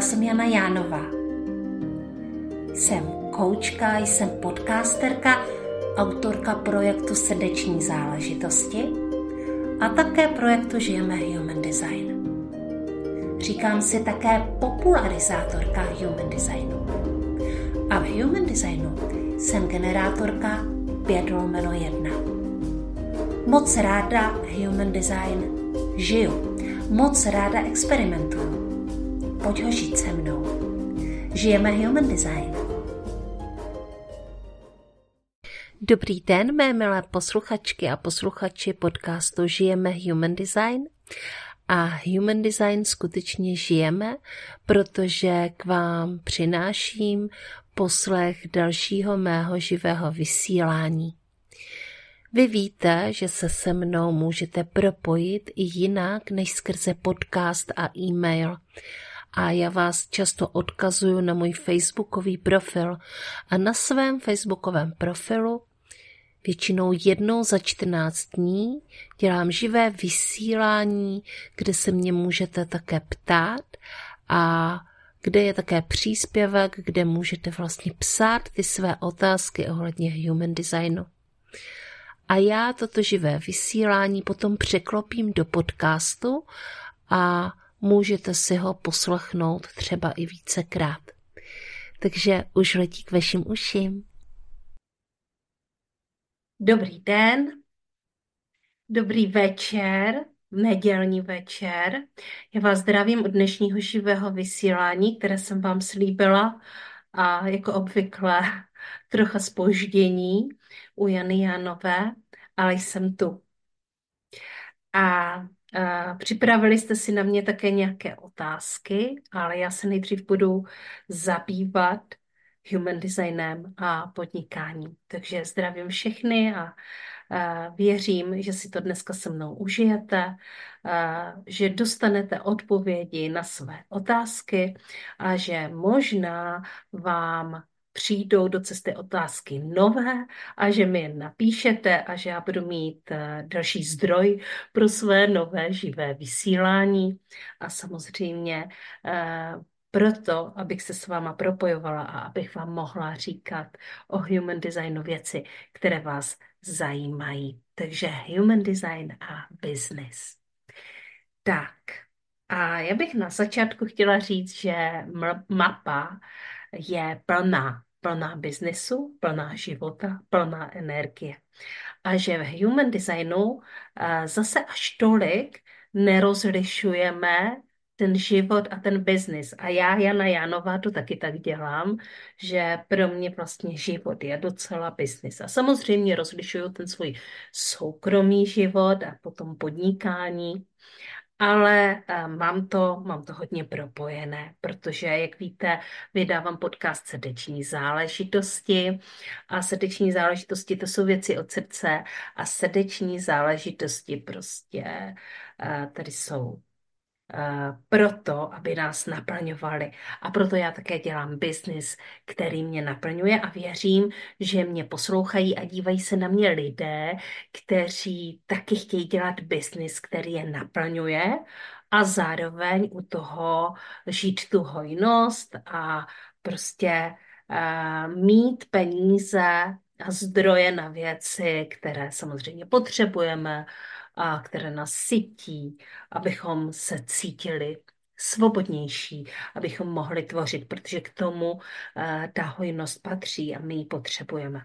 Já jsem Jana Jánová. Jsem koučka, jsem podcasterka, autorka projektu Srdeční záležitosti a také projektu Žijeme Human Design. Říkám si také popularizátorka Human Designu. A v Human Designu jsem generátorka 5 lomeno 1. Moc ráda Human Design žiju. Moc ráda experimentuju Pojď ho žít se mnou. Žijeme Human Design. Dobrý den, mé milé posluchačky a posluchači podcastu Žijeme Human Design. A Human Design skutečně žijeme, protože k vám přináším poslech dalšího mého živého vysílání. Vy víte, že se se mnou můžete propojit i jinak než skrze podcast a e-mail a já vás často odkazuju na můj facebookový profil a na svém facebookovém profilu většinou jednou za 14 dní dělám živé vysílání, kde se mě můžete také ptát a kde je také příspěvek, kde můžete vlastně psát ty své otázky ohledně human designu. A já toto živé vysílání potom překlopím do podcastu a můžete si ho poslechnout třeba i vícekrát. Takže už letí k vašim uším. Dobrý den, dobrý večer, nedělní večer. Já vás zdravím od dnešního živého vysílání, které jsem vám slíbila a jako obvykle trocha spoždění u Jany Janové, ale jsem tu. A Připravili jste si na mě také nějaké otázky, ale já se nejdřív budu zabývat human designem a podnikáním. Takže zdravím všechny a věřím, že si to dneska se mnou užijete, že dostanete odpovědi na své otázky a že možná vám přijdou do cesty otázky nové a že mi je napíšete a že já budu mít eh, další zdroj pro své nové živé vysílání a samozřejmě eh, proto, abych se s váma propojovala a abych vám mohla říkat o human designu věci, které vás zajímají. Takže human design a business. Tak, a já bych na začátku chtěla říct, že mapa je plná, plná biznesu, plná života, plná energie. A že v human designu eh, zase až tolik nerozlišujeme ten život a ten biznis. A já, Jana Janová, to taky tak dělám, že pro mě vlastně život je docela biznis. A samozřejmě rozlišuju ten svůj soukromý život a potom podnikání ale eh, mám to, mám to hodně propojené, protože, jak víte, vydávám podcast srdeční záležitosti a srdeční záležitosti to jsou věci od srdce a srdeční záležitosti prostě eh, tady jsou proto, aby nás naplňovali. A proto já také dělám biznis, který mě naplňuje a věřím, že mě poslouchají a dívají se na mě lidé, kteří taky chtějí dělat biznis, který je naplňuje a zároveň u toho žít tu hojnost a prostě uh, mít peníze a zdroje na věci, které samozřejmě potřebujeme, a které nás sytí, abychom se cítili svobodnější, abychom mohli tvořit, protože k tomu uh, ta hojnost patří a my ji potřebujeme.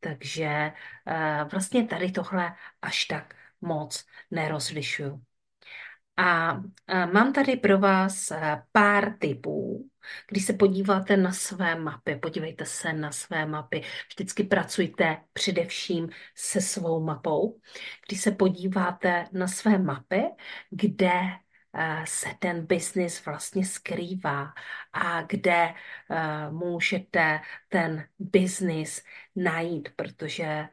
Takže uh, vlastně tady tohle až tak moc nerozlišuju. A mám tady pro vás uh, pár typů, když se podíváte na své mapy, podívejte se na své mapy, vždycky pracujte především se svou mapou. Když se podíváte na své mapy, kde eh, se ten biznis vlastně skrývá a kde uh, můžete ten biznis najít, protože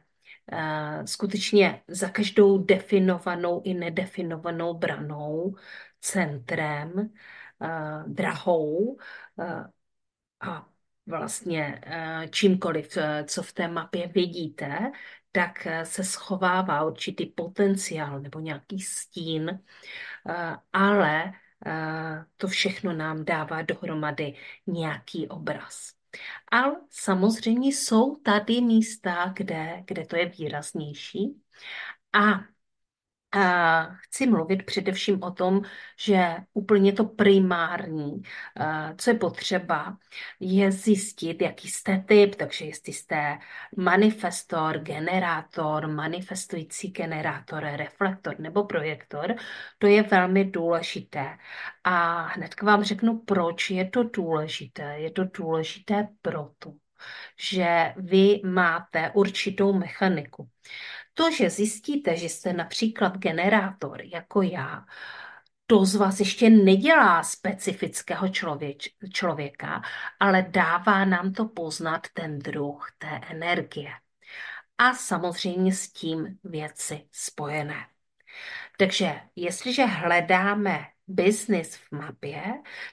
skutečně za každou definovanou i nedefinovanou branou, centrem, uh, drahou uh, a vlastně čímkoliv, co v té mapě vidíte, tak se schovává určitý potenciál nebo nějaký stín, ale to všechno nám dává dohromady nějaký obraz. Ale samozřejmě jsou tady místa, kde, kde to je výraznější. A chci mluvit především o tom, že úplně to primární, co je potřeba, je zjistit, jaký jste typ, takže jestli jste manifestor, generátor, manifestující generátor, reflektor nebo projektor, to je velmi důležité. A hned vám řeknu, proč je to důležité. Je to důležité proto, že vy máte určitou mechaniku. To, že zjistíte, že jste například generátor jako já, to z vás ještě nedělá specifického člověč, člověka, ale dává nám to poznat ten druh té energie. A samozřejmě s tím věci spojené. Takže jestliže hledáme business v mapě,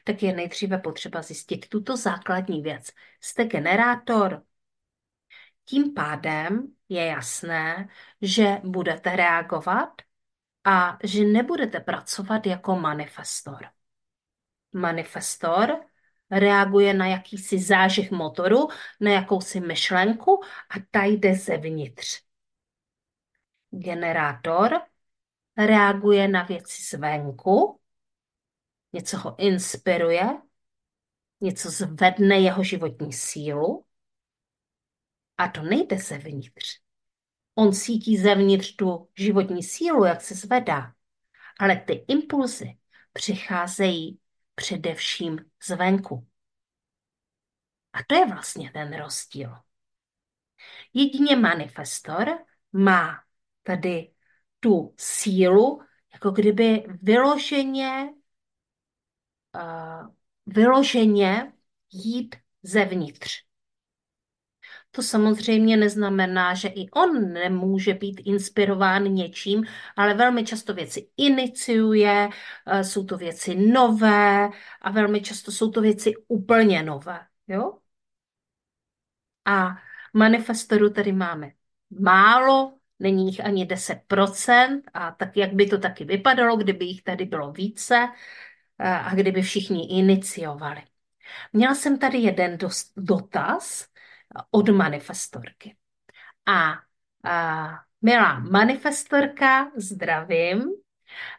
tak je nejdříve potřeba zjistit tuto základní věc. Jste generátor, tím pádem je jasné, že budete reagovat a že nebudete pracovat jako manifestor. Manifestor reaguje na jakýsi zážeh motoru, na jakousi myšlenku a ta jde zevnitř. Generátor reaguje na věci zvenku, něco ho inspiruje, něco zvedne jeho životní sílu a to nejde zevnitř. On cítí zevnitř tu životní sílu, jak se zvedá. Ale ty impulzy přicházejí především zvenku. A to je vlastně ten rozdíl. Jedině manifestor má tady tu sílu, jako kdyby vyloženě, uh, vyloženě jít zevnitř. To samozřejmě neznamená, že i on nemůže být inspirován něčím, ale velmi často věci iniciuje, eh, jsou to věci nové a velmi často jsou to věci úplně nové. Jo? A manifestorů tady máme málo, není jich ani 10%, a tak jak by to taky vypadalo, kdyby jich tady bylo více eh, a kdyby všichni iniciovali. Měla jsem tady jeden dotaz, od manifestorky. A, a milá manifestorka, zdravím,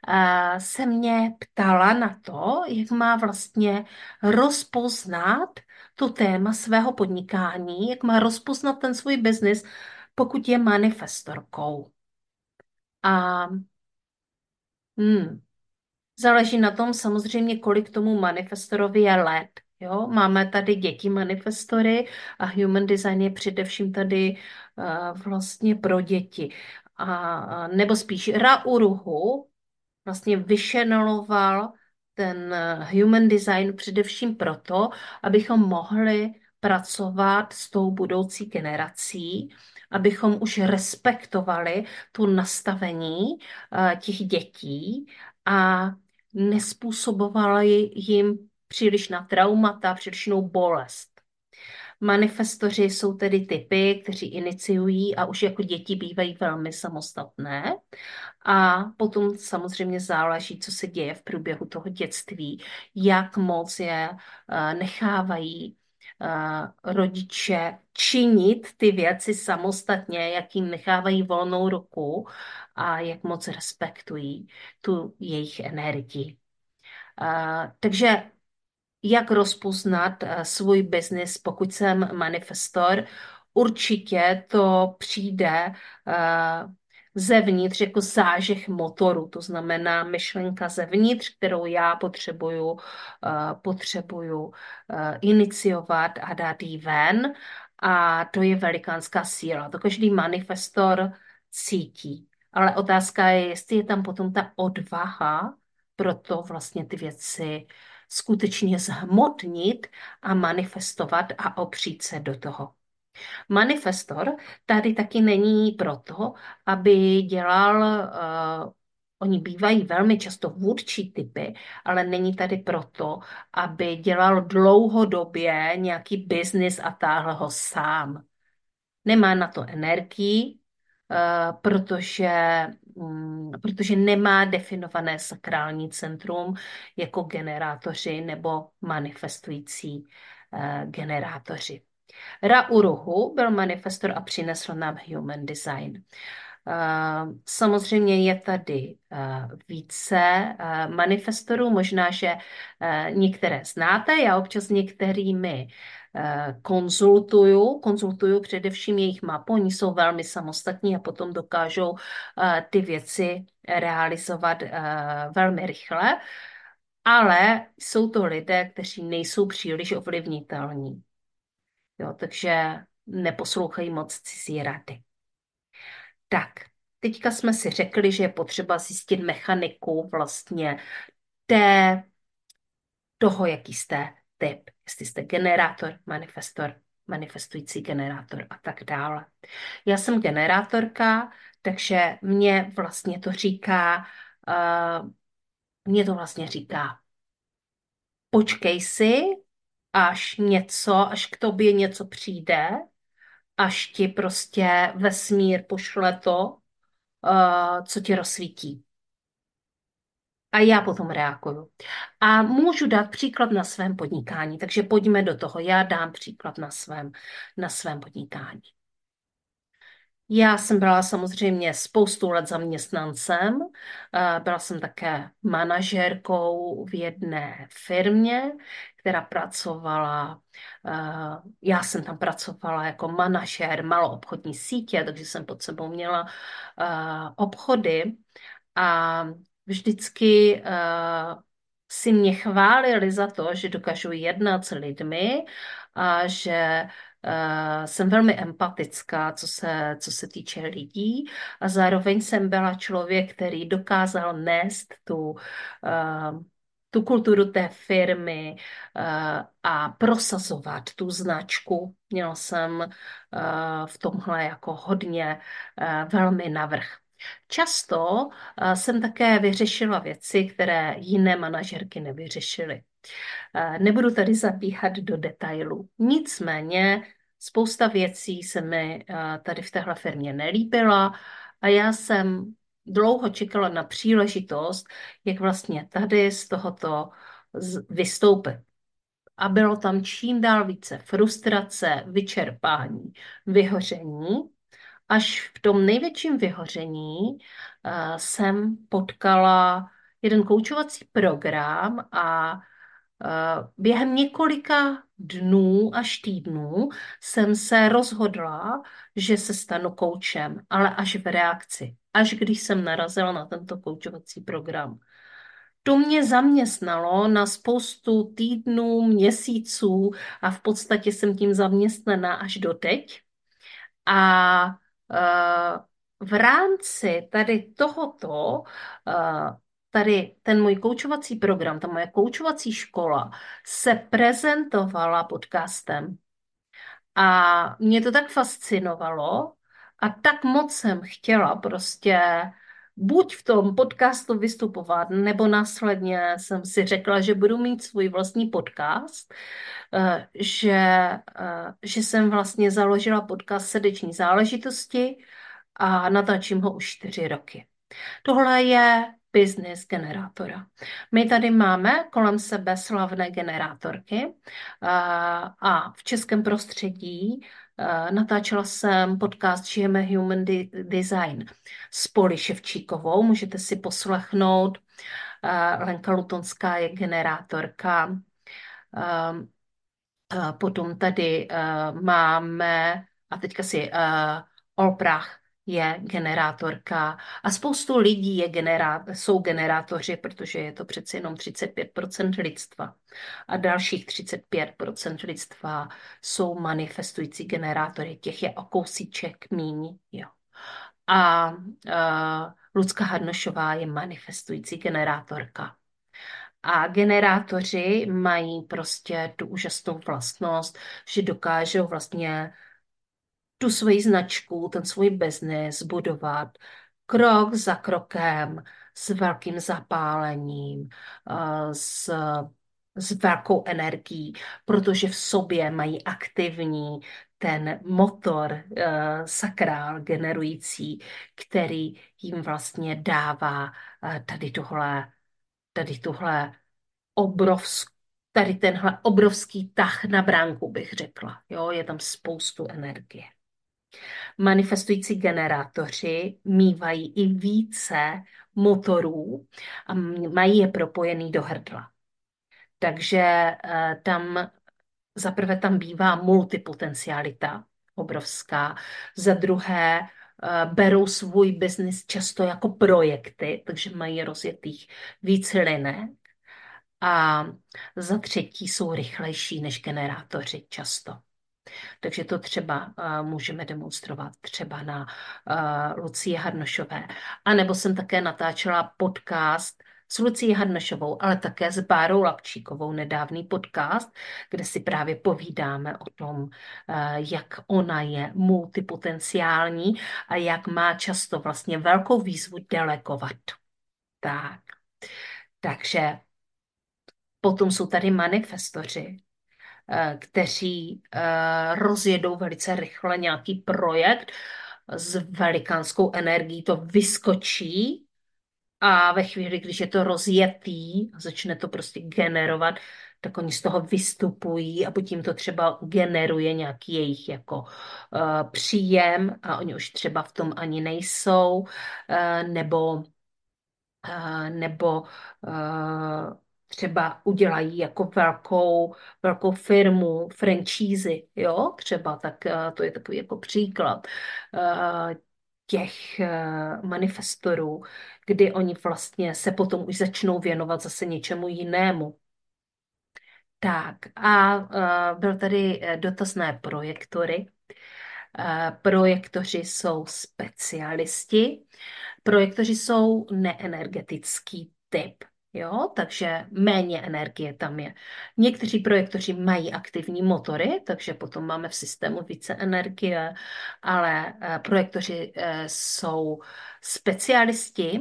a, se mě ptala na to, jak má vlastně rozpoznat to téma svého podnikání, jak má rozpoznat ten svůj biznis, pokud je manifestorkou. A hmm, záleží na tom samozřejmě, kolik tomu manifestorovi je let. Jo, máme tady děti manifestory a human design je především tady uh, vlastně pro děti. A, nebo spíš Ra Uruhu vlastně vyšenoloval ten eh, human design především proto, abychom mohli pracovat s tou budoucí generací, abychom už respektovali tu nastavení uh, těch dětí a nespůsobovali jim přílišná traumata, přílišnou bolest. Manifestoři jsou tedy typy, kteří iniciují a už jako děti bývají velmi samostatné. A potom samozřejmě záleží, co se děje v průběhu toho dětství, jak moc je eh, nechávají rodiče činit ty věci samostatně, jak jim nechávají volnou ruku a jak moc respektují tu jejich energii. Takže jak rozpoznat svůj biznis, pokud jsem manifestor. Určitě to přijde zevnitř jako zážeh motoru, to znamená myšlenka zevnitř, kterou já potřebuju, eh, potřebuju iniciovat a dát jí ven a to je velikánská síla. To každý manifestor cítí. Ale otázka je, jestli je tam potom ta odvaha pro to vlastně ty věci skutečně zhmotnit a manifestovat a opřít se do toho. Manifestor tady taky není proto, aby dělal, uh, oni bývají velmi často vůdčí typy, ale není tady proto, aby dělal dlouhodobě nějaký biznis a táhl ho sám. Nemá na to energii, uh, protože mm, protože nemá definované sakrální centrum jako generátoři nebo manifestující uh, generátoři. Ra Uruhu byl manifestor a přinesl nám human design. Samozřejmě je tady více manifestorů, možná, že některé znáte, já občas některými konzultuju, konzultuju především jejich mapu, oni jsou velmi samostatní a potom dokážou ty věci realizovat velmi rychle, ale jsou to lidé, kteří nejsou příliš ovlivnitelní. Jo, takže neposlouchají moc cizí rady. Tak, teďka jsme si řekli, že je potřeba zjistit mechaniku vlastně té, toho, jaký jste typ. Jestli jste generátor, manifestor, manifestující generátor a tak dále. Já jsem generátorka, takže mě vlastně to říká, uh, mě to vlastně říká, počkej si, až něco, až k tobě něco přijde, až ti prostě vesmír pošle to, uh, co ti rozsvítí. A já potom reaguju. A můžu dát příklad na svém podnikání, takže pojďme do toho. Já dám příklad na svém, na svém podnikání. Já jsem byla samozřejmě spoustu let zaměstnancem, byla jsem také manažérkou v jedné firmě, která pracovala, já jsem tam pracovala jako manažér maloobchodní sítě, takže jsem pod sebou měla obchody a vždycky si mě chválili za to, že dokážu jednat s lidmi a že jsem velmi empatická, co se, co se týče lidí. A zároveň jsem byla člověk, který dokázal nést tu, uh, tu kulturu té firmy uh, a prosazovat tu značku. Měla jsem v tomhle jako hodně velmi navrh. Často jsem také vyřešila věci, které jiné manažerky nevyřešily. Nebudu tady zabíhat do detailů. Nicméně spousta věcí se mi tady v téhle firmě nelíbila a já jsem dlouho čekala na příležitost, jak vlastně tady z tohoto vystoupit. A bylo tam čím dál více frustrace, vyčerpání, vyhoření, až v tom největším vyhoření uh, jsem potkala jeden koučovací program a Eh, během několika dnů až týdnů jsem se rozhodla, že se stanu koučem, ale až v reakci, až když jsem narazila na tento koučovací program. To mě zaměstnalo na spoustu týdnů, měsíců a v podstatě jsem tím zaměstnaná až doteď. A uh, v rámci tady tohoto uh, tady ten můj koučovací program, ta moje koučovací škola se prezentovala podcastem. A mě to tak fascinovalo a tak moc jsem chtěla prostě buď v tom podcastu vystupovat, nebo následně jsem si řekla, že budu mít svůj vlastní podcast, eh, že, eh, že jsem vlastně založila podcast Srdeční záležitosti a natáčím ho už čtyři roky. Tohle je business generátora. My tady máme kolem sebe slavné generátorky a v českém prostředí natáčela jsem podcast Žijeme Human Design s Poli Ševčíkovou. Můžete si poslechnout. Lenka Lutonská je generátorka. Potom tady máme, a teďka si Olprach je generátorka a spoustu lidí je generá, jsou generátoři, protože je to přeci jenom 35% lidstva. A dalších 35% lidstva jsou manifestující generátory, těch je o kousíček míň. Jo. A uh, Lucka Hadnošová je manifestující generátorka. A generátoři mají prostě tu úžasnou vlastnost, že dokážou vlastně tu svoji značku, ten svůj biznis budovat krok za krokem, s velkým zapálením, eh, s s velkou energií, protože v sobě mají aktivní ten motor uh, sakrál generující, který jim vlastně dává uh, tady tohle, tady tuhle obrovskou tady tenhle obrovský tah na bránku, bych řekla. Jo, je tam spoustu energie. Manifestující generátoři mývají i více motorů a mají je propojený do hrdla. Takže eh, tam zaprvé tam bývá multipotencialita obrovská, za druhé eh, berou svůj biznis často jako projekty, takže mají rozjetých víc linek. A za třetí jsou rychlejší než generátoři často. Takže to třeba uh, můžeme demonstrovat třeba na uh, Lucie Harnošové. A nebo jsem také natáčela podcast s Lucí Harnošovou, ale také s Bárou Lapčíkovou, nedávný podcast, kde si právě povídáme o tom, uh, jak ona je multipotenciální a jak má často vlastně velkou výzvu delegovat. Tak. Takže potom jsou tady manifestoři, Eh, kteří eh, rozjedou velice rychle nějaký projekt s velikánskou energií, to vyskočí a ve chvíli, když je to rozjetý a začne to prostě generovat, tak oni z toho vystupují a potom to třeba generuje nějaký jejich jako uh, příjem a oni už třeba v tom ani nejsou, uh, nebo uh, nebo uh, třeba udělají jako velkou, velkou firmu, franchízy, jo, třeba, tak eh, to je takový jako příklad eh, těch eh, manifestorů, kdy oni vlastně se potom už začnou věnovat zase něčemu jinému. Tak a byl tady dotaz na projektory. Projektoři jsou specialisti. Projektoři jsou neenergetický typ. Jo, takže méně energie tam je. Někteří projektoři mají aktivní motory, takže potom máme v systému více energie, ale eh, projektoři eh, jsou specialisti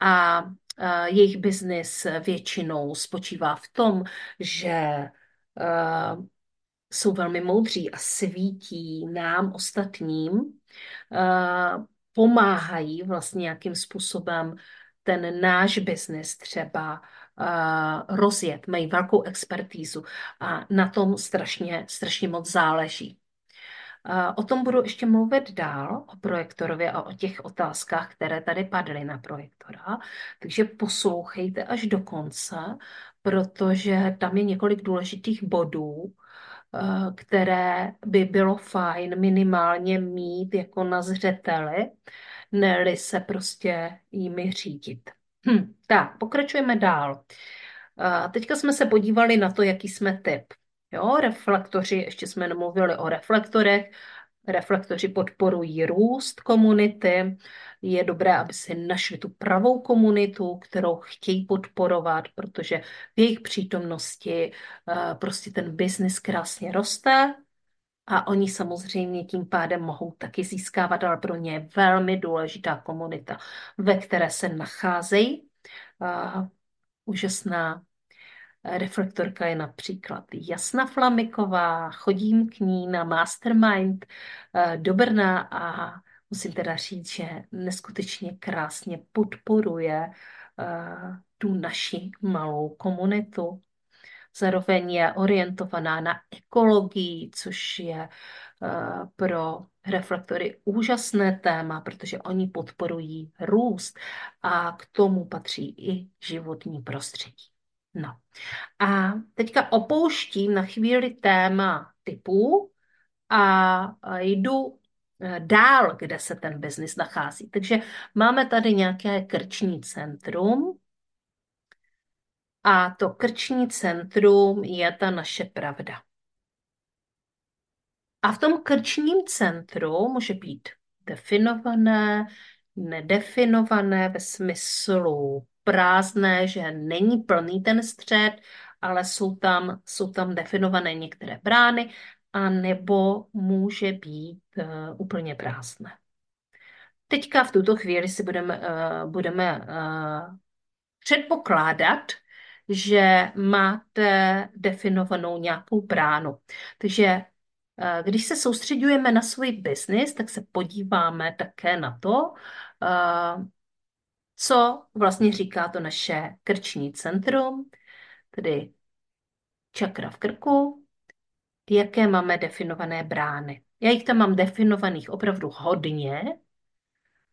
a eh, jejich biznis většinou spočívá v tom, že jsou velmi moudří a svítí nám ostatním, pomáhají vlastně nějakým způsobem ten náš biznis třeba uh, rozjet, mají velkou expertízu a na tom strašně, strašně moc záleží. Uh, o tom budu ještě mluvit dál, o projektorovi a o těch otázkách, které tady padly na projektora. Takže poslouchejte až do konce, protože tam je několik důležitých bodů, které by bylo fajn minimálně mít jako na zřeteli, ne se prostě jimi řídit. Hm, tak, pokračujeme dál. A teďka jsme se podívali na to, jaký jsme typ. Jo, reflektoři, ještě jsme nemluvili o reflektorech. Reflektoři podporují růst komunity. Je dobré, aby si našli tu pravou komunitu, kterou chtějí podporovat, protože v jejich přítomnosti uh, prostě ten biznis krásně roste a oni samozřejmě tím pádem mohou taky získávat, ale pro ně je velmi důležitá komunita, ve které se nacházejí. Uh, úžasná reflektorka je například Jasna Flamiková, chodím k ní na Mastermind uh, do Brna a musím teda říct, že neskutečně krásně podporuje uh, tu naši malou komunitu. Zároveň je orientovaná na ekologii, což je eh, pro reflektory úžasné téma, protože oni podporují růst a k tomu patří i životní prostředí. No. A teďka opouštím na chvíli téma typů a jdu eh, dál, kde se ten biznis nachází. Takže máme tady nějaké krční centrum, a to krční centrum je ta naše pravda. A v tom krčním centru může být definované, nedefinované ve smyslu prázdné, že není plný ten střed, ale jsou tam, jsou tam definované některé brány, a nebo může být uh, úplně prázdné. Teďka v tuto chvíli si budeme, uh, budeme uh, předpokládat, že máte definovanou nějakou bránu. Takže eh, když se soustředujeme na svůj biznis, tak se podíváme také na to, eh, co vlastně říká to naše krční centrum, tedy čakra v krku, jaké máme definované brány. Já jich tam mám definovaných opravdu hodně,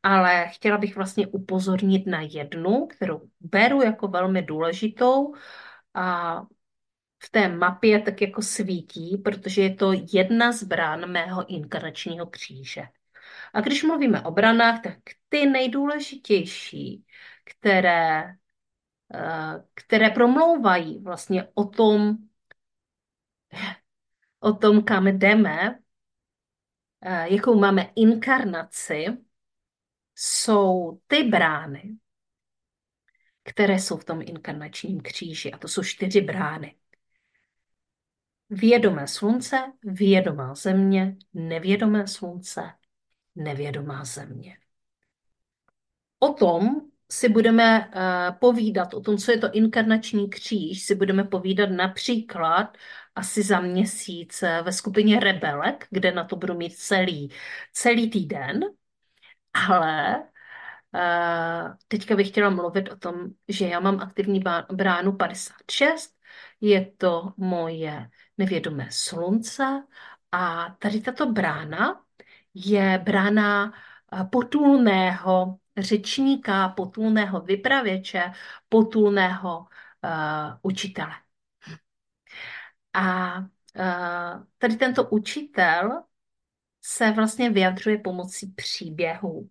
ale chtěla bych vlastně upozornit na jednu, kterou beru jako velmi důležitou a v té mapě tak jako svítí, protože je to jedna z brán mého inkarnačního kříže. A když mluvíme o branách, tak ty nejdůležitější, které, eh, které promlouvají vlastně o tom, o tom, kam jdeme, eh, jakou máme inkarnaci, jsou ty brány, které jsou v tom inkarnačním kříži. A to jsou čtyři brány. Vědomé slunce, vědomá země, nevědomé slunce, nevědomá země. O tom si budeme uh, povídat, o tom, co je to inkarnační kříž, si budeme povídat například asi za měsíc eh, ve skupině Rebelek, kde na to budu mít celý, celý týden. Ale uh, teďka bych chtěla mluvit o tom, že já mám aktivní bránu 56, je to moje nevědomé slunce a tady tato brána je brána eh, potulného řečníka, potulného vypravěče, potulného uh, učitele. A uh, tady tento učitel se vlastně vyjadřuje pomocí příběhů.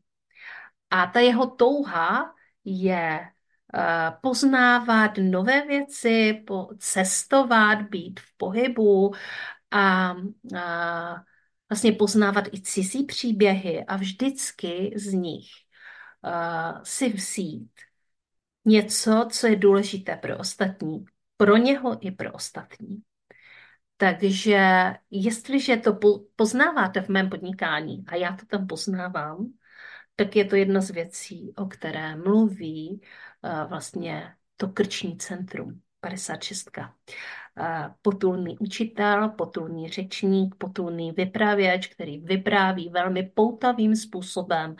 A ta jeho touha je uh, poznávat nové věci, cestovat, být v pohybu a vlastně poznávat i cizí příběhy a vždycky z nich uh, si vzít něco, co je důležité pro ostatní, pro něho i pro ostatní. Takže jestliže to poznáváte v mém podnikání, a já to tam poznávám, tak je to jedna z věcí, o které mluví uh, vlastně to krční centrum 56 potulný učitel, potulný řečník, potulný vypravěč, který vypráví velmi poutavým způsobem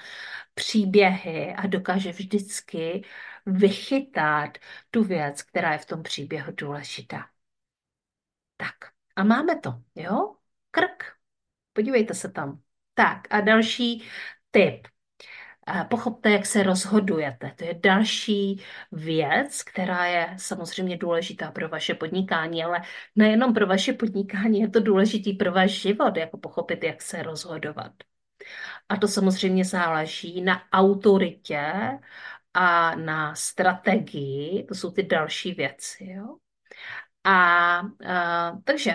příběhy a dokáže vždycky vychytat tu věc, která je v tom příběhu důležitá. Tak, a máme to, jo? Krk. Podívejte se tam. Tak, a další tip. Pochopte, jak se rozhodujete. To je další věc, která je samozřejmě důležitá pro vaše podnikání, ale nejenom pro vaše podnikání, je to důležitý pro váš život, jako pochopit, jak se rozhodovat. A to samozřejmě záleží na autoritě a na strategii, to jsou ty další věci. Jo? A, a takže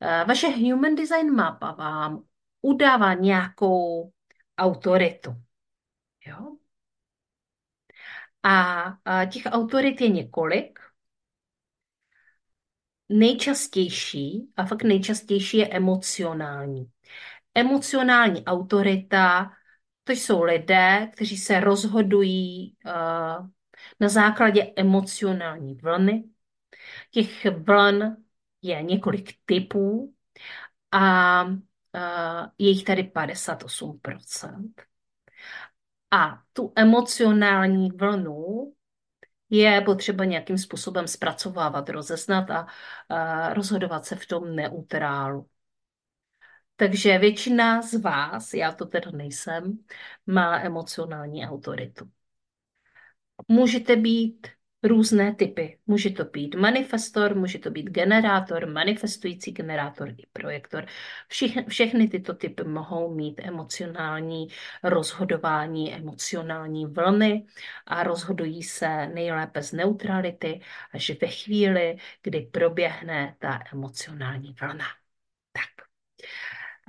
a, vaše Human Design mapa vám udává nějakou autoritu. Jo? A, a těch autorit je několik. Nejčastější, a fakt nejčastější je emocionální. Emocionální autorita, to jsou lidé, kteří se rozhodují uh, na základě emocionální vlny. Těch vln je několik typů a je jich tady 58%. A tu emocionální vlnu je potřeba nějakým způsobem zpracovávat, rozeznat a, a rozhodovat se v tom neutrálu. Takže většina z vás, já to teda nejsem, má emocionální autoritu. Můžete být různé typy. Může to být manifestor, může to být generátor, manifestující generátor i projektor. Všich, všechny tyto typy mohou mít emocionální rozhodování, emocionální vlny a rozhodují se nejlépe z neutrality až ve chvíli, kdy proběhne ta emocionální vlna. Tak.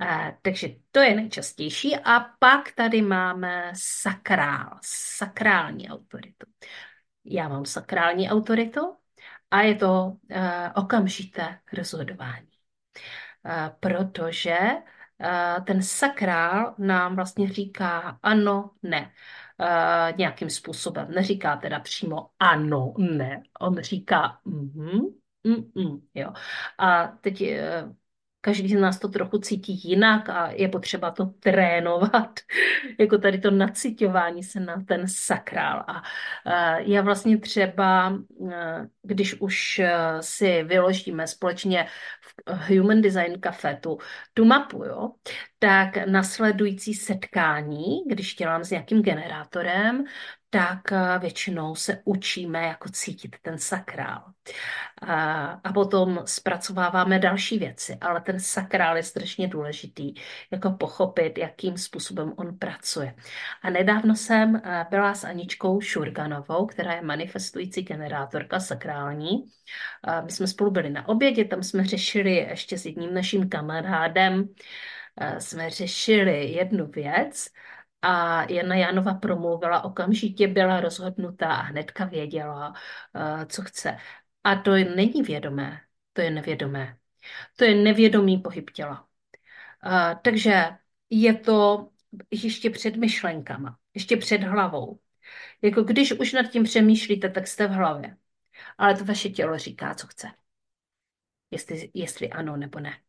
Uh, takže to je nejčastější. A pak tady máme sakrál, sakrální autoritu já mám sakrální autoritu a je to uh, okamžité rozhodování. Uh, protože uh, ten sakrál nám vlastně říká ano, ne. nějakým způsobem. Neříká teda přímo ano, ne. On říká mhm, mm, mm, jo. A teď každý z nás to trochu cítí jinak a je potřeba to trénovat, jako tady to nacitování se na ten sakrál. A já vlastně třeba, když už si vyložíme společně v Human Design Cafe tu, tu mapu, jo, tak nasledující setkání, když dělám s nějakým generátorem, tak eh, většinou se učíme jako cítit ten sakrál. A, a potom zpracováváme další věci, ale ten sakrál je strašně důležitý, jako pochopit, jakým způsobem on pracuje. A nedávno jsem eh, byla s Aničkou Šurganovou, která je manifestující generátorka sakrální. My jsme spolu byli na obědě, tam jsme řešili ještě s jedním naším kamarádem, eh, jsme řešili jednu věc, a Jana Janova promluvila, okamžitě byla rozhodnutá a hnedka věděla, eh, co chce. A to není vědomé, to je nevědomé. To je nevědomý pohyb těla. Eh, takže je to ještě před myšlenkama, ještě před hlavou. Jako když už nad tím přemýšlíte, tak jste v hlavě. Ale to vaše tělo říká, co chce. Jestli, jestli ano nebo ne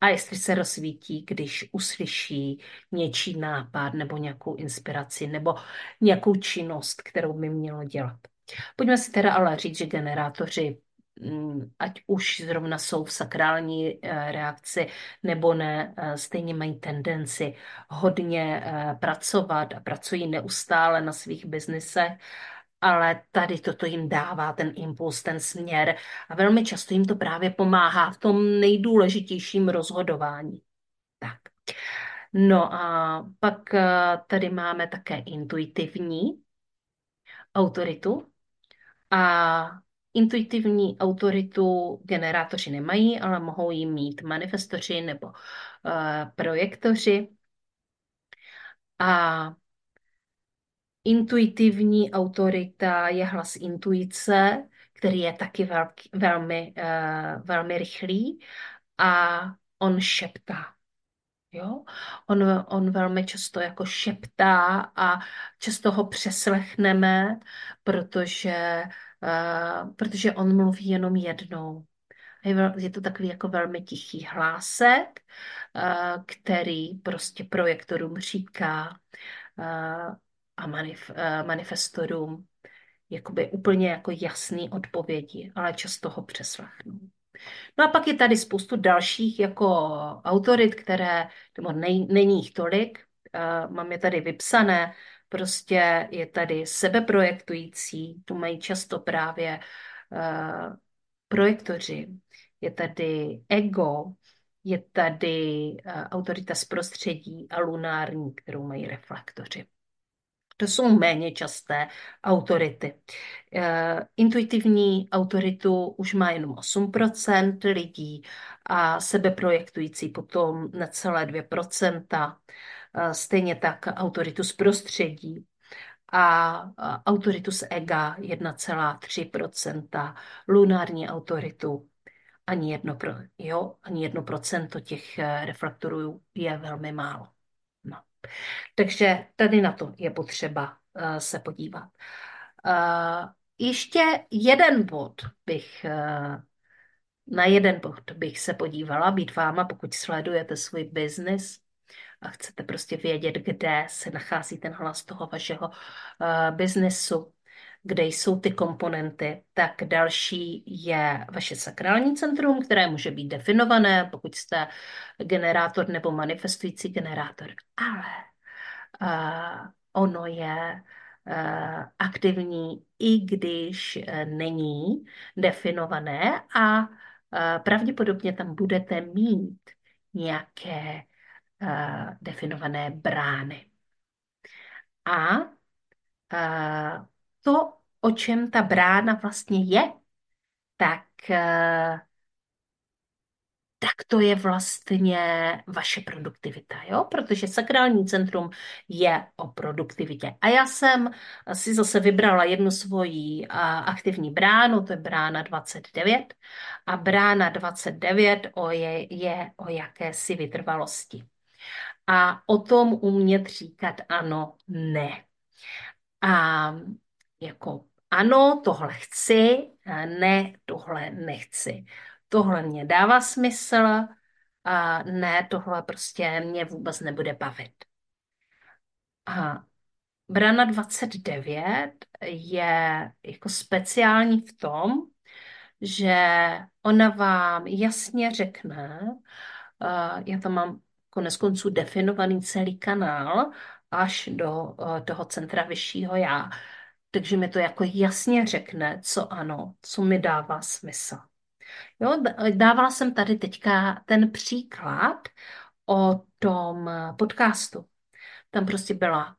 a jestli se rozsvítí, když uslyší něčí nápad nebo nějakou inspiraci nebo nějakou činnost, kterou by mělo dělat. Pojďme si teda ale říct, že generátoři mm, ať už zrovna jsou v sakrální eh, reakci nebo ne, eh, stejně mají tendenci hodně eh, pracovat a pracují neustále na svých biznisech ale tady toto jim dává ten impuls, ten směr a velmi často jim to právě pomáhá v tom nejdůležitějším rozhodování. Tak. No a pak eh, tady máme také intuitivní autoritu a intuitivní autoritu generátoři nemají, ale mohou ji mít manifestoři nebo uh, projektoři. A Intuitivní autorita je hlas intuice, který je taky velký, velmi, uh, velmi rychlý a on šeptá. Jo? On, on velmi často jako šeptá a často ho přeslechneme, protože, uh, protože on mluví jenom jednou. Je to takový jako velmi tichý hlásek, uh, který prostě projektorům říká, a manif, eh, manifestorům jakoby úplně jako jasný odpovědi, ale často ho přeslechnou. No a pak je tady spoustu dalších jako autorit, které, nebo nej, není jich tolik, uh, mám je tady vypsané, prostě je tady sebeprojektující, tu mají často právě uh, projektoři, je tady ego, je tady uh, autorita z prostředí a lunární, kterou mají reflektoři. To jsou méně časté autority. Eh, intuitivní autoritu už má jenom 8% lidí a sebeprojektující potom necelé 2%. Eh, stejně tak autoritu z prostředí a autoritu z ega 1,3%, lunární autoritu ani jedno, jo, ani jedno procento těch eh, reflektorů je velmi málo. Takže tady na to je potřeba uh, se podívat. Uh, ještě jeden bod bych, uh, na jeden bod bych se podívala, být váma, pokud sledujete svůj biznis a chcete prostě vědět, kde se nachází ten hlas toho vašeho uh, biznesu, kde jsou ty komponenty, tak další je vaše sakrální centrum, které může být definované, pokud jste generátor nebo manifestující generátor. Ale uh, ono je uh, aktivní, i když uh, není definované a uh, pravděpodobně tam budete mít nějaké uh, definované brány. A uh, to, o čem ta brána vlastně je, tak uh, tak to je vlastně vaše produktivita, jo? Protože sakrální centrum je o produktivitě. A já jsem si zase vybrala jednu svoji aktivní bránu, to je brána 29. A brána 29 o je, je o jakési vytrvalosti. A o tom umět říkat ano, ne. A jako ano, tohle chci, ne, tohle nechci. Tohle mě dává smysl, a ne, tohle prostě mě vůbec nebude bavit. A Brana 29 je jako speciální v tom, že ona vám jasně řekne, já tam mám konec konců definovaný celý kanál až do uh, toho centra vyššího já. Takže mi to jako jasně řekne, co ano, co mi dává smysl. Jo, dávala jsem tady teďka ten příklad o tom podcastu. Tam prostě byla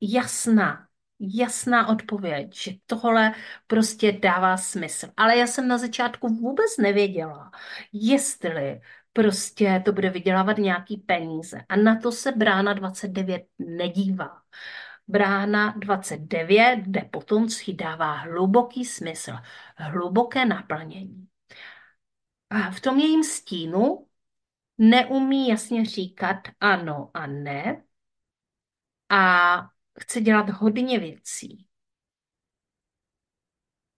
jasná, jasná odpověď, že tohle prostě dává smysl. Ale já jsem na začátku vůbec nevěděla, jestli prostě to bude vydělávat nějaký peníze. A na to se brána 29 nedívá. Brána 29 jde potom, co dává hluboký smysl, hluboké naplnění. A v tom jejím stínu neumí jasně říkat ano a ne a chce dělat hodně věcí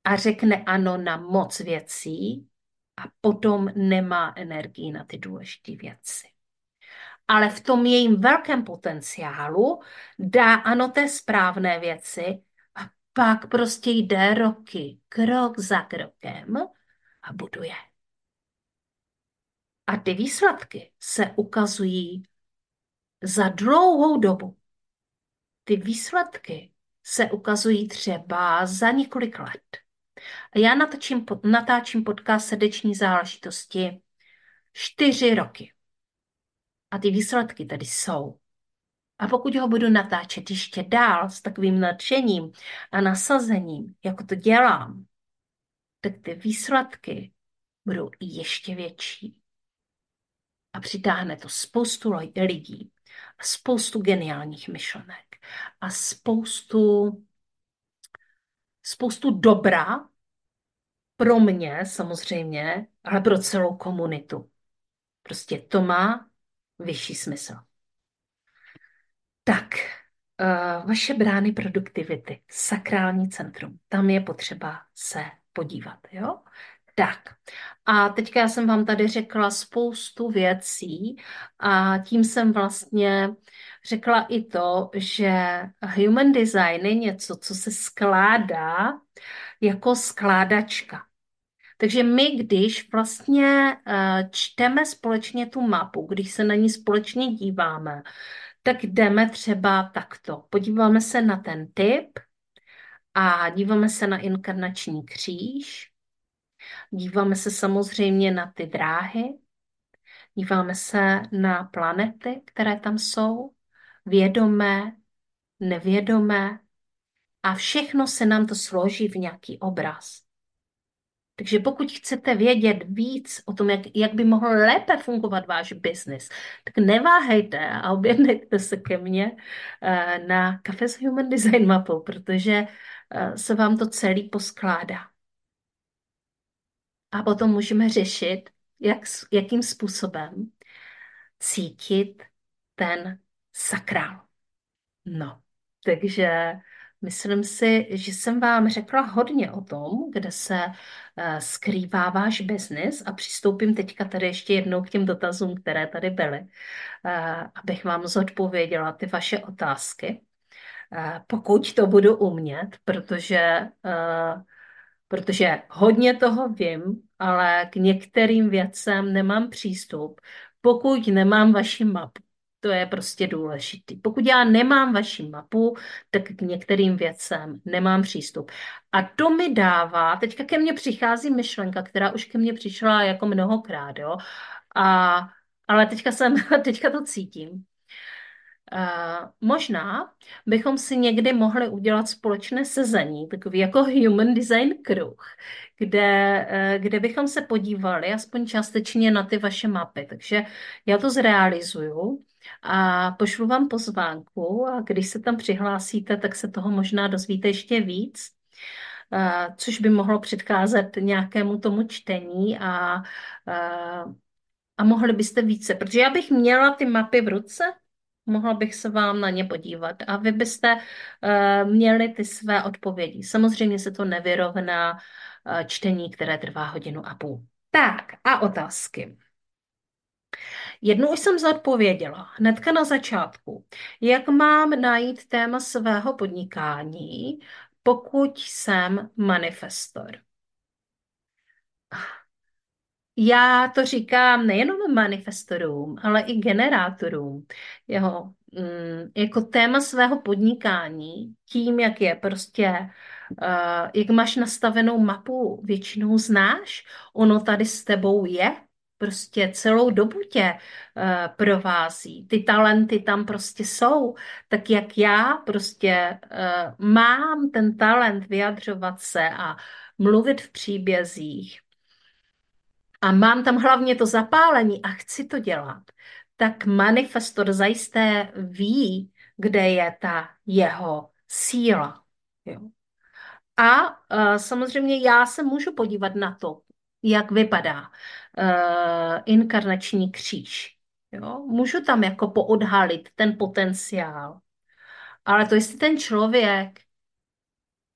a řekne ano na moc věcí a potom nemá energii na ty důležité věci. Ale v tom jejím velkém potenciálu dá ano té správné věci a pak prostě jde roky, krok za krokem a buduje. A ty výsledky se ukazují za dlouhou dobu. Ty výsledky se ukazují třeba za několik let. Já natáčím podcast srdeční záležitosti čtyři roky. A ty výsledky tady jsou. A pokud ho budu natáčet ještě dál s takovým nadšením a nasazením, jako to dělám, tak ty výsledky budou ještě větší. A přitáhne to spoustu lidí a spoustu geniálních myšlenek a spoustu, spoustu dobra pro mě samozřejmě, ale pro celou komunitu. Prostě to má vyšší smysl. Tak, uh, vaše brány produktivity, sakrální centrum, tam je potřeba se podívat, jo? Tak, a teďka já jsem vám tady řekla spoustu věcí a tím jsem vlastně řekla i to, že human design je něco, co se skládá jako skládačka. Takže my, když vlastně eh, čteme společně tu mapu, když se na ní společně díváme, tak jdeme třeba takto. Podíváme se na ten typ a díváme se na inkarnační kříž, díváme se samozřejmě na ty dráhy, díváme se na planety, které tam jsou, vědomé, nevědomé a všechno se nám to složí v nějaký obraz. Takže pokud chcete vědět víc o tom, jak, jak by mohl lépe fungovat váš biznis, tak neváhejte a objednejte se ke mně eh, na Cafe s Human Design mapou, protože eh, se vám to celý poskládá. A potom můžeme řešit, jak, jakým způsobem cítit ten sakrál. No, takže myslím si, že jsem vám řekla hodně o tom, kde se uh, skrývá váš biznis a přistoupím teďka tady ještě jednou k těm dotazům, které tady byly, uh, abych vám zodpověděla ty vaše otázky. Uh, pokud to budu umět, protože protože hodně toho vím, ale k některým věcem nemám přístup, pokud nemám vaši mapu. To je prostě důležité. Pokud já nemám vaši mapu, tak k některým věcem nemám přístup. A to mi dává, teďka ke mně přichází myšlenka, která už ke mně přišla jako mnohokrát, jo. A, ale teďka, jsem, teďka to cítím. Uh, možná bychom si někdy mohli udělat společné sezení, takový jako Human Design kruh, kde, uh, kde bychom se podívali aspoň částečně na ty vaše mapy. Takže já to zrealizuju a pošlu vám pozvánku a když se tam přihlásíte, tak se toho možná dozvíte ještě víc, uh, což by mohlo předcházet nějakému tomu čtení a, a mohli byste více, protože já bych měla ty mapy v ruce, Mohla bych se vám na ně podívat a vy byste uh, měli ty své odpovědi. Samozřejmě se to nevyrovná uh, čtení, které trvá hodinu a půl. Tak a otázky. Jednu už jsem zodpověděla, hnedka na začátku. Jak mám najít téma svého podnikání, pokud jsem manifestor? Já to říkám nejenom manifestorům, ale i generátorům. Jeho, mm, jako téma svého podnikání, tím, jak je prostě, uh, jak máš nastavenou mapu, většinou znáš, ono tady s tebou je, prostě celou dobu tě uh, provází. Ty talenty tam prostě jsou. Tak jak já prostě uh, mám ten talent vyjadřovat se a mluvit v příbězích, a mám tam hlavně to zapálení a chci to dělat, tak manifestor zajisté ví, kde je ta jeho síla. Jo. A uh, samozřejmě já se můžu podívat na to, jak vypadá uh, inkarnační kříž. Jo. Můžu tam jako poodhalit ten potenciál. Ale to, jestli ten člověk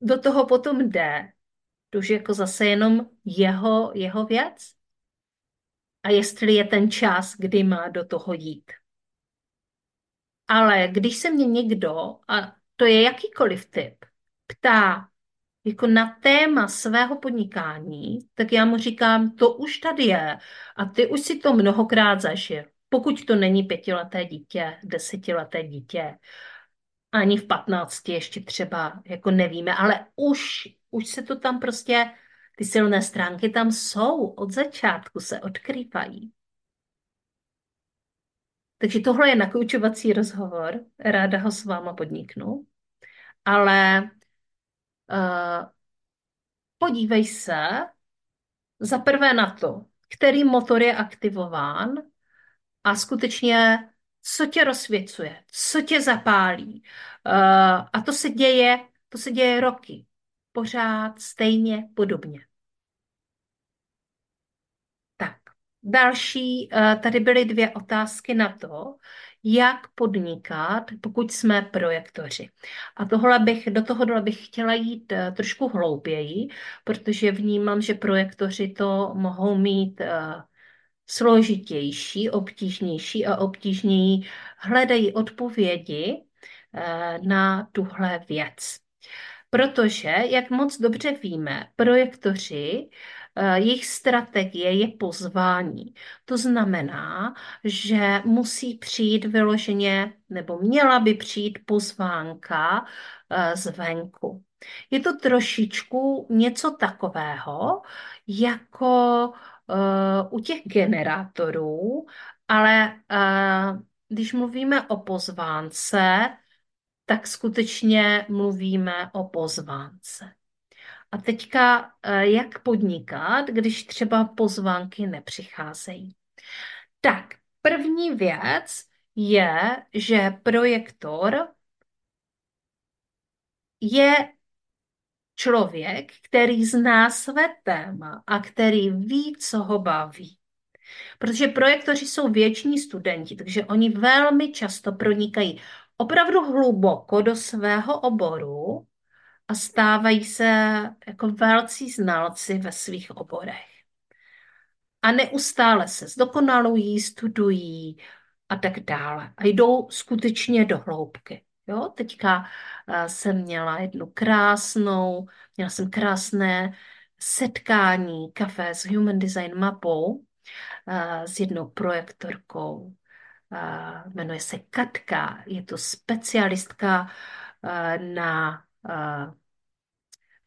do toho potom jde, to už jako zase jenom jeho, jeho věc a jestli je ten čas, kdy má do toho jít. Ale když se mě někdo, a to je jakýkoliv typ, ptá jako na téma svého podnikání, tak já mu říkám, to už tady je a ty už si to mnohokrát zažil. Pokud to není pětileté dítě, desetileté dítě, ani v patnácti ještě třeba, jako nevíme, ale už, už se to tam prostě ty silné stránky tam jsou, od začátku se odkrývají. Takže tohle je nakoučovací rozhovor, ráda ho s váma podniknu, ale uh, podívej se za prvé na to, který motor je aktivován a skutečně, co tě rozsvěcuje, co tě zapálí. Uh, a to se děje, to se děje roky. Pořád stejně podobně. Další, eh, tady byly dvě otázky na to, jak podnikat, pokud jsme projektoři. A tohle bych, do tohohle bych chtěla jít eh, trošku hlouběji, protože vnímám, že projektoři to mohou mít eh, složitější, obtížnější a obtížněji hledají odpovědi na tuhle věc. Protože, jak moc dobře víme, projektoři Eh, jejich strategie je pozvání. To znamená, že musí přijít vyloženě, nebo měla by přijít pozvánka eh, zvenku. Je to trošičku něco takového, jako uh, u těch generátorů, ale když mluvíme o pozvánce, tak skutečně mluvíme o pozvánce. A teďka, eh, jak podnikat, když třeba pozvánky nepřicházejí? Tak, první věc je, že projektor je člověk, který zná své téma a který ví, co ho baví. Protože projektoři jsou věční studenti, takže oni velmi často pronikají opravdu hluboko do svého oboru a stávají se jako velcí znalci ve svých oborech. A neustále se zdokonalují, studují a tak dále. A jdou skutečně do hloubky. Jo, teďka uh, jsem měla jednu krásnou, měla jsem krásné setkání kafe s Human Design mapou uh, s jednou projektorkou. Jmenuje se Katka, je to specialistka uh, na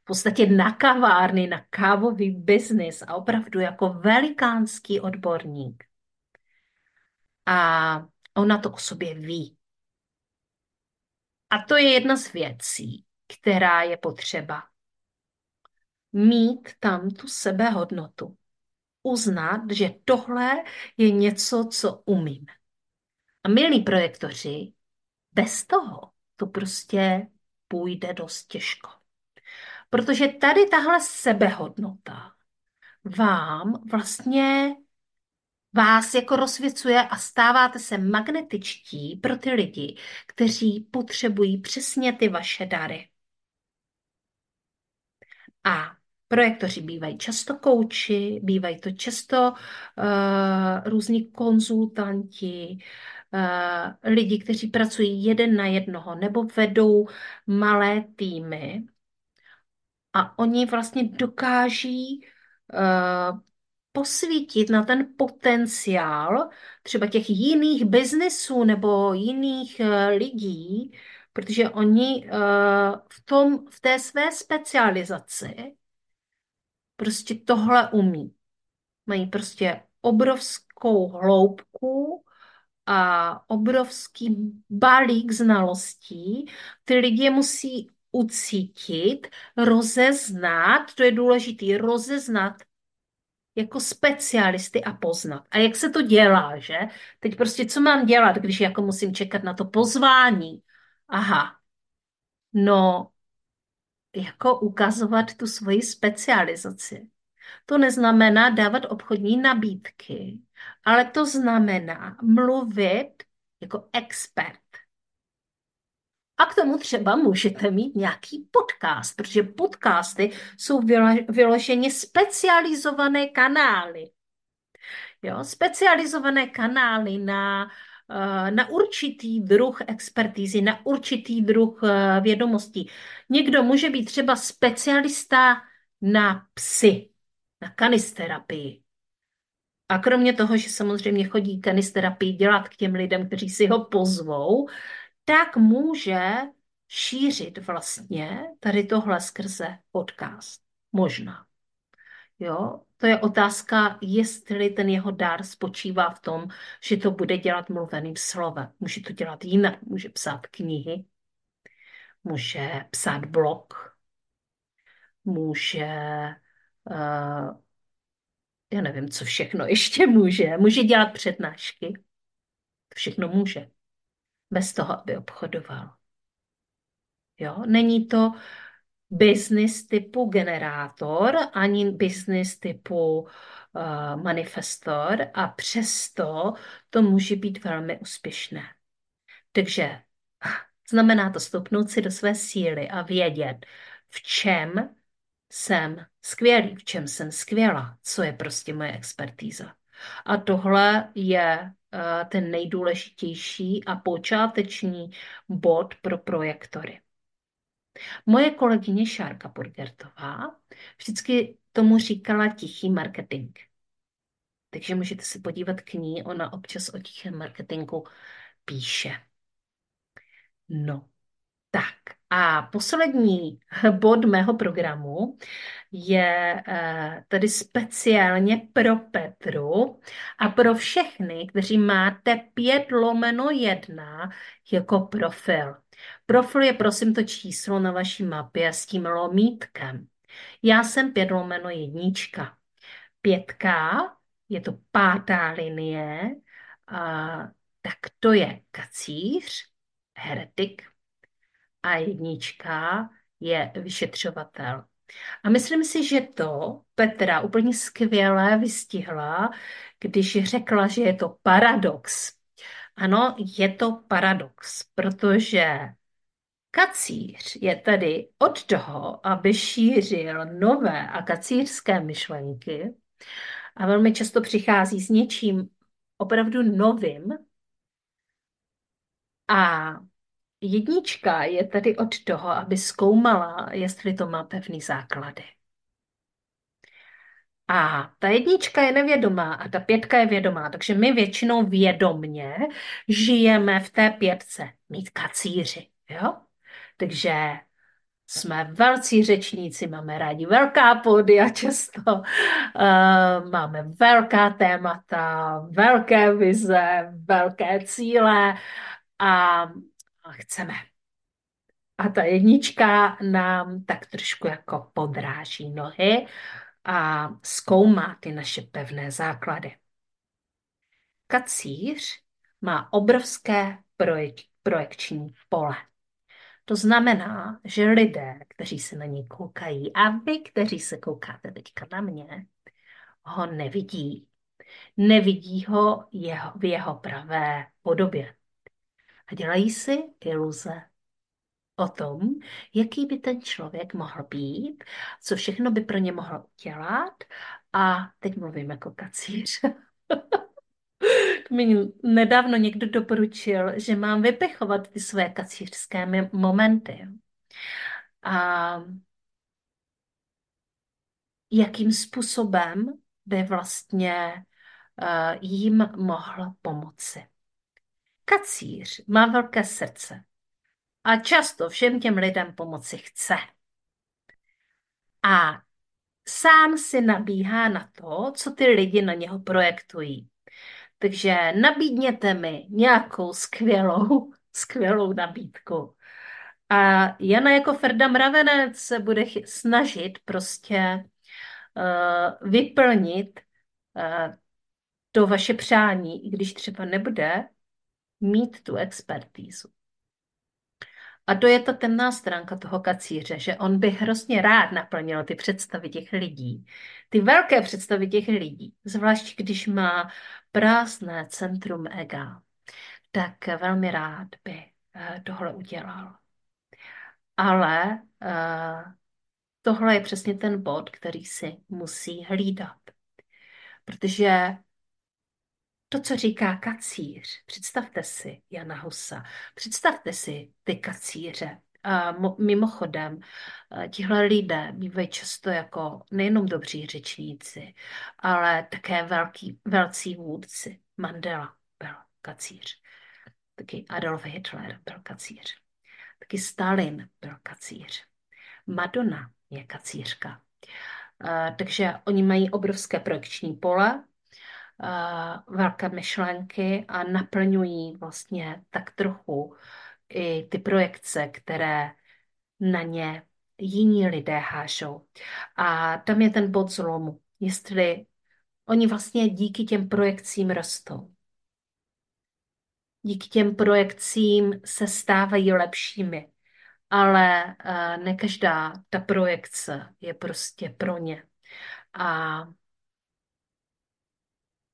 v podstatě na kavárny, na kávový biznis a opravdu jako velikánský odborník. A ona to o sobě ví. A to je jedna z věcí, která je potřeba. Mít tam tu sebehodnotu. Uznat, že tohle je něco, co umím. A milí projektoři, bez toho to prostě půjde dost těžko. Protože tady tahle sebehodnota vám vlastně vás jako rozsvěcuje a stáváte se magnetičtí pro ty lidi, kteří potřebují přesně ty vaše dary. A projektoři bývají často kouči, bývají to často uh, různí konzultanti, lidi, kteří pracují jeden na jednoho nebo vedou malé týmy. A oni vlastně dokáží uh, posvítit na ten potenciál třeba těch jiných biznesů nebo jiných uh, lidí, protože oni v, tom, v té své specializaci prostě tohle umí. Mají prostě obrovskou hloubku a obrovský balík znalostí. Ty lidi musí ucítit, rozeznat, to je důležité, rozeznat jako specialisty a poznat. A jak se to dělá, že? Teď prostě co mám dělat, když jako musím čekat na to pozvání? Aha, no, jako ukazovat tu svoji specializaci. To neznamená dávat obchodní nabídky, ale to znamená mluvit jako expert. A k tomu třeba můžete mít nějaký podcast, protože podcasty jsou vyloženě specializované kanály. Jo, specializované kanály na, eh, na určitý druh expertízy, na určitý druh eh, vědomostí. Někdo může být třeba specialista na psy, na kanisterapii. A kromě toho, že samozřejmě chodí kanisterapii dělat k těm lidem, kteří si ho pozvou, tak může šířit vlastně tady tohle skrze podcast. Možná. Jo, to je otázka, jestli ten jeho dar spočívá v tom, že to bude dělat mluveným slovem. Může to dělat jinak, může psát knihy, může psát blog, může, uh, já nevím, co všechno ještě může, může dělat přednášky, všechno může bez toho, aby obchodoval. Jo? Není to business typu generátor, ani business typu uh, manifestor a přesto to může být velmi úspěšné. Takže znamená to stoupnout si do své síly a vědět, v čem jsem skvělý, v čem jsem skvělá, co je prostě moje expertíza. A tohle je Eh, ten nejdůležitější a počáteční bod pro projektory. Moje kolegyně Šárka Burgertová vždycky tomu říkala tichý marketing. Takže můžete se podívat k ní, ona občas o tichém marketingu píše. No, tak a poslední bod mého programu je eh, tady speciálně pro Petru a pro všechny, kteří máte 5 lomeno 1 jako profil. Profil je prosím to číslo na vaší mapě s tím lomítkem. Já jsem 5 lomeno jednička. Pětka je to pátá linie, a, tak to je kacíř, heretik, a jednička je vyšetřovatel. A myslím si, že to Petra úplně skvěle vystihla, když řekla, že je to paradox. Ano, je to paradox, protože kacíř je tady od toho, aby šířil nové a kacířské myšlenky a velmi často přichází s něčím opravdu novým a Jednička je tady od toho, aby zkoumala, jestli to má pevný základy. A ta jednička je nevědomá a ta pětka je vědomá, takže my většinou vědomně žijeme v té pětce, mít kacíři, jo? Takže jsme velcí řečníci, máme rádi velká pódia často, uh, máme velká témata, velké vize, velké cíle a chceme. A ta jednička nám tak trošku jako podráží nohy a zkoumá ty naše pevné základy. Kacíř má obrovské projek projekční pole. To znamená, že lidé, kteří se na ní koukají, a vy, kteří se koukáte teďka na mě, ho nevidí. Nevidí ho jeho, v jeho pravé podobě. A dělají si iluze o tom, jaký by ten člověk mohl být, co všechno by pro ně mohl dělat. A teď mluvím jako kacíř. mi nedávno někdo doporučil, že mám vypechovat ty své kacířské momenty. A jakým způsobem by vlastně uh, jim mohl pomoci. Kacíř má velké srdce a často všem těm lidem pomoci chce. A sám si nabíhá na to, co ty lidi na něho projektují. Takže nabídněte mi nějakou skvělou, skvělou nabídku. A Jana jako Ferda Mravenec se bude snažit prostě uh, vyplnit uh, to vaše přání, i když třeba nebude mít tu expertízu. A to je ta temná stránka toho kacíře, že on by hrozně rád naplnil ty představy těch lidí, ty velké představy těch lidí, zvlášť když má prázdné centrum ega, tak velmi rád by eh, tohle udělal. Ale uh, tohle je přesně ten bod, který si musí hlídat. Protože to, co říká kacíř, představte si Jana Husa, představte si ty kacíře. A mimochodem, tihle lidé bývají často jako nejenom dobří řečníci, ale také velký, velcí vůdci. Mandela byl kacíř, taky Adolf Hitler byl kacíř, taky Stalin byl kacíř, Madonna je kacířka. Takže oni mají obrovské projekční pole, velké myšlenky a naplňují vlastně tak trochu i ty projekce, které na ně jiní lidé hážou. A tam je ten bod zlomu, jestli oni vlastně díky těm projekcím rostou. Díky těm projekcím se stávají lepšími, ale ne každá ta projekce je prostě pro ně. A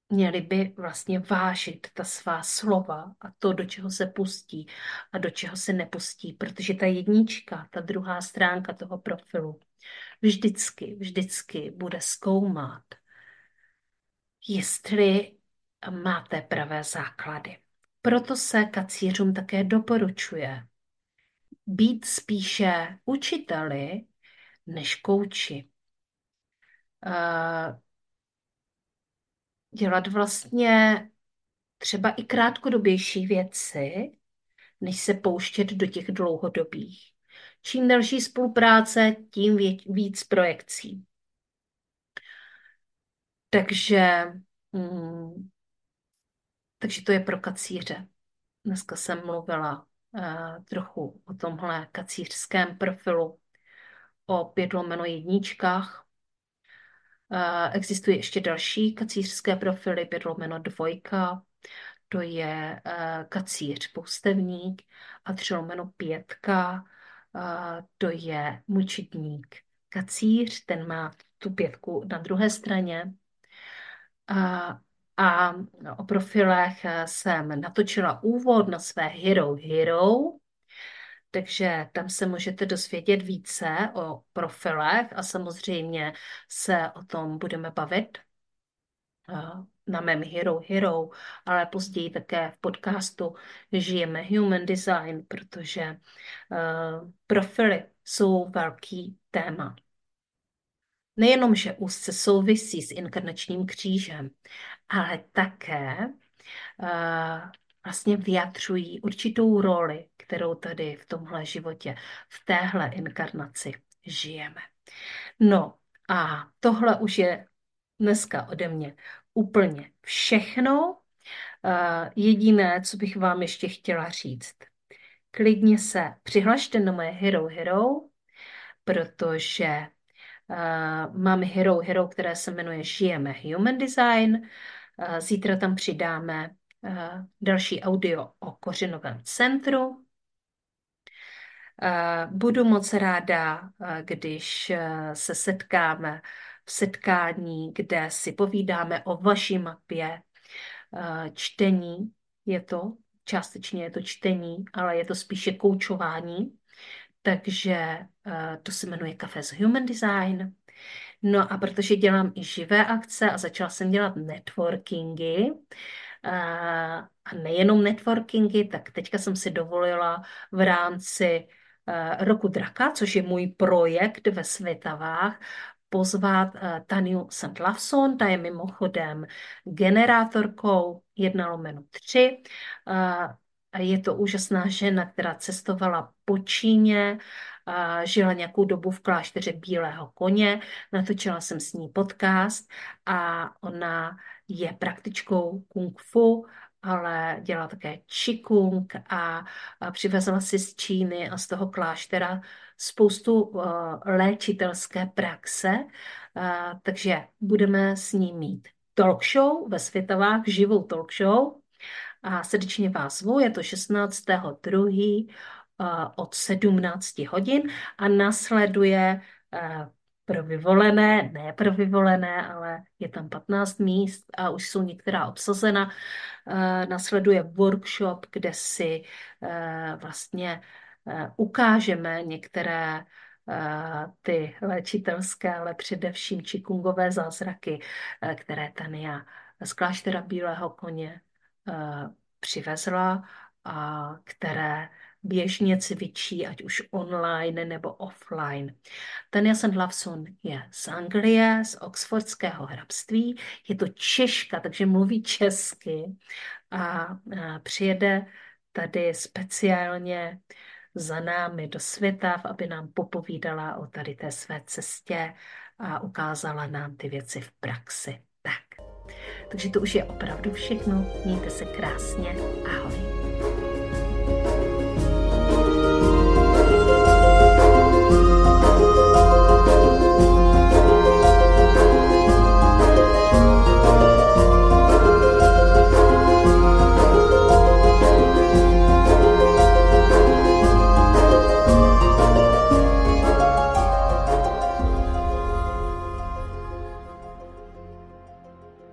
měli by vlastně vážit ta svá slova a to, do čeho se pustí a do čeho se nepustí, protože ta jednička, ta druhá stránka toho profilu, vždycky, vždycky bude zkoumat, jestli máte pravé základy. Proto se kacířům také doporučuje být spíše učiteli než kouči. Uh, dělat vlastně třeba i krátkodobější věci, než se pouštět do těch dlouhodobých. Čím delší spolupráce, tím víc projekcí. Takže, mm, takže to je pro kacíře. Dneska jsem mluvila uh, trochu o tomhle kacířském profilu, o pět lomeno jedničkách, Existují ještě další kacířské profily, 5 lomeno dvojka, to je e, kacíř poustevník a 3 lomeno pětka, to je mučitník kacíř, ten má tu pětku na druhé straně. A, a o profilech jsem natočila úvod na své Hero Hero, takže tam se můžete dozvědět více o profilech a samozřejmě se o tom budeme bavit eh, na mém Hero Hero, ale později také v podcastu Žijeme Human Design, protože uh, profily jsou velký téma. Nejenom, že úzce souvisí s inkarnačním křížem, ale také uh, vlastně vyjadřují určitou roli, kterou tady v tomhle životě, v téhle inkarnaci žijeme. No a tohle už je dneska ode mě úplně všechno. Jediné, co bych vám ještě chtěla říct. Klidně se přihlašte na moje Hero Hero, protože uh, mám Hero Hero, které se jmenuje Žijeme Human Design. Uh, zítra tam přidáme další audio o kořenovém centru, Budu moc ráda, když se setkáme setkání, kde si povídáme o vaší mapě eh, čtení. Je to, částečně je to čtení, ale je to spíše koučování. Takže eh, to se jmenuje Café z Human Design. No a protože dělám i živé akce a začala jsem dělat networkingy, a nejenom networkingy, tak teďka jsem si dovolila v rámci eh, Roku draka, což je můj projekt ve Světavách, pozvat uh, Taniu St. Lavson, ta je mimochodem generátorkou 1 lomeno 3. Uh, je to úžasná žena, která cestovala po Číně, uh, žila nějakou dobu v klášteře Bílého koně, natočila jsem s ní podcast a ona je praktičkou kung fu, ale dělá také čikung a, přivezla si z Číny a z toho kláštera spoustu uh, léčitelské praxe, uh, takže budeme s ní mít talk show ve Světovách, živou talk show a srdečně vás zvu, je to 16.2. Uh, od 17 hodin a nasleduje pro vyvolené, ne pro vyvolené, ale je tam 15 míst a už jsou některá obsazena. Uh, nasleduje workshop, kde si uh, vlastně uh, ukážeme některé ty léčitelské, ale především čikungové zázraky, které Tania z kláštera Bílého koně přivezla a které běžně cvičí, ať už online nebo offline. Tania Sandlavson je z Anglie, z Oxfordského hrabství, je to Češka, takže mluví česky a přijede tady speciálně za námi do světa, aby nám popovídala o tady té své cestě a ukázala nám ty věci v praxi. Tak, takže to už je opravdu všechno. Mějte se krásně. Ahoj.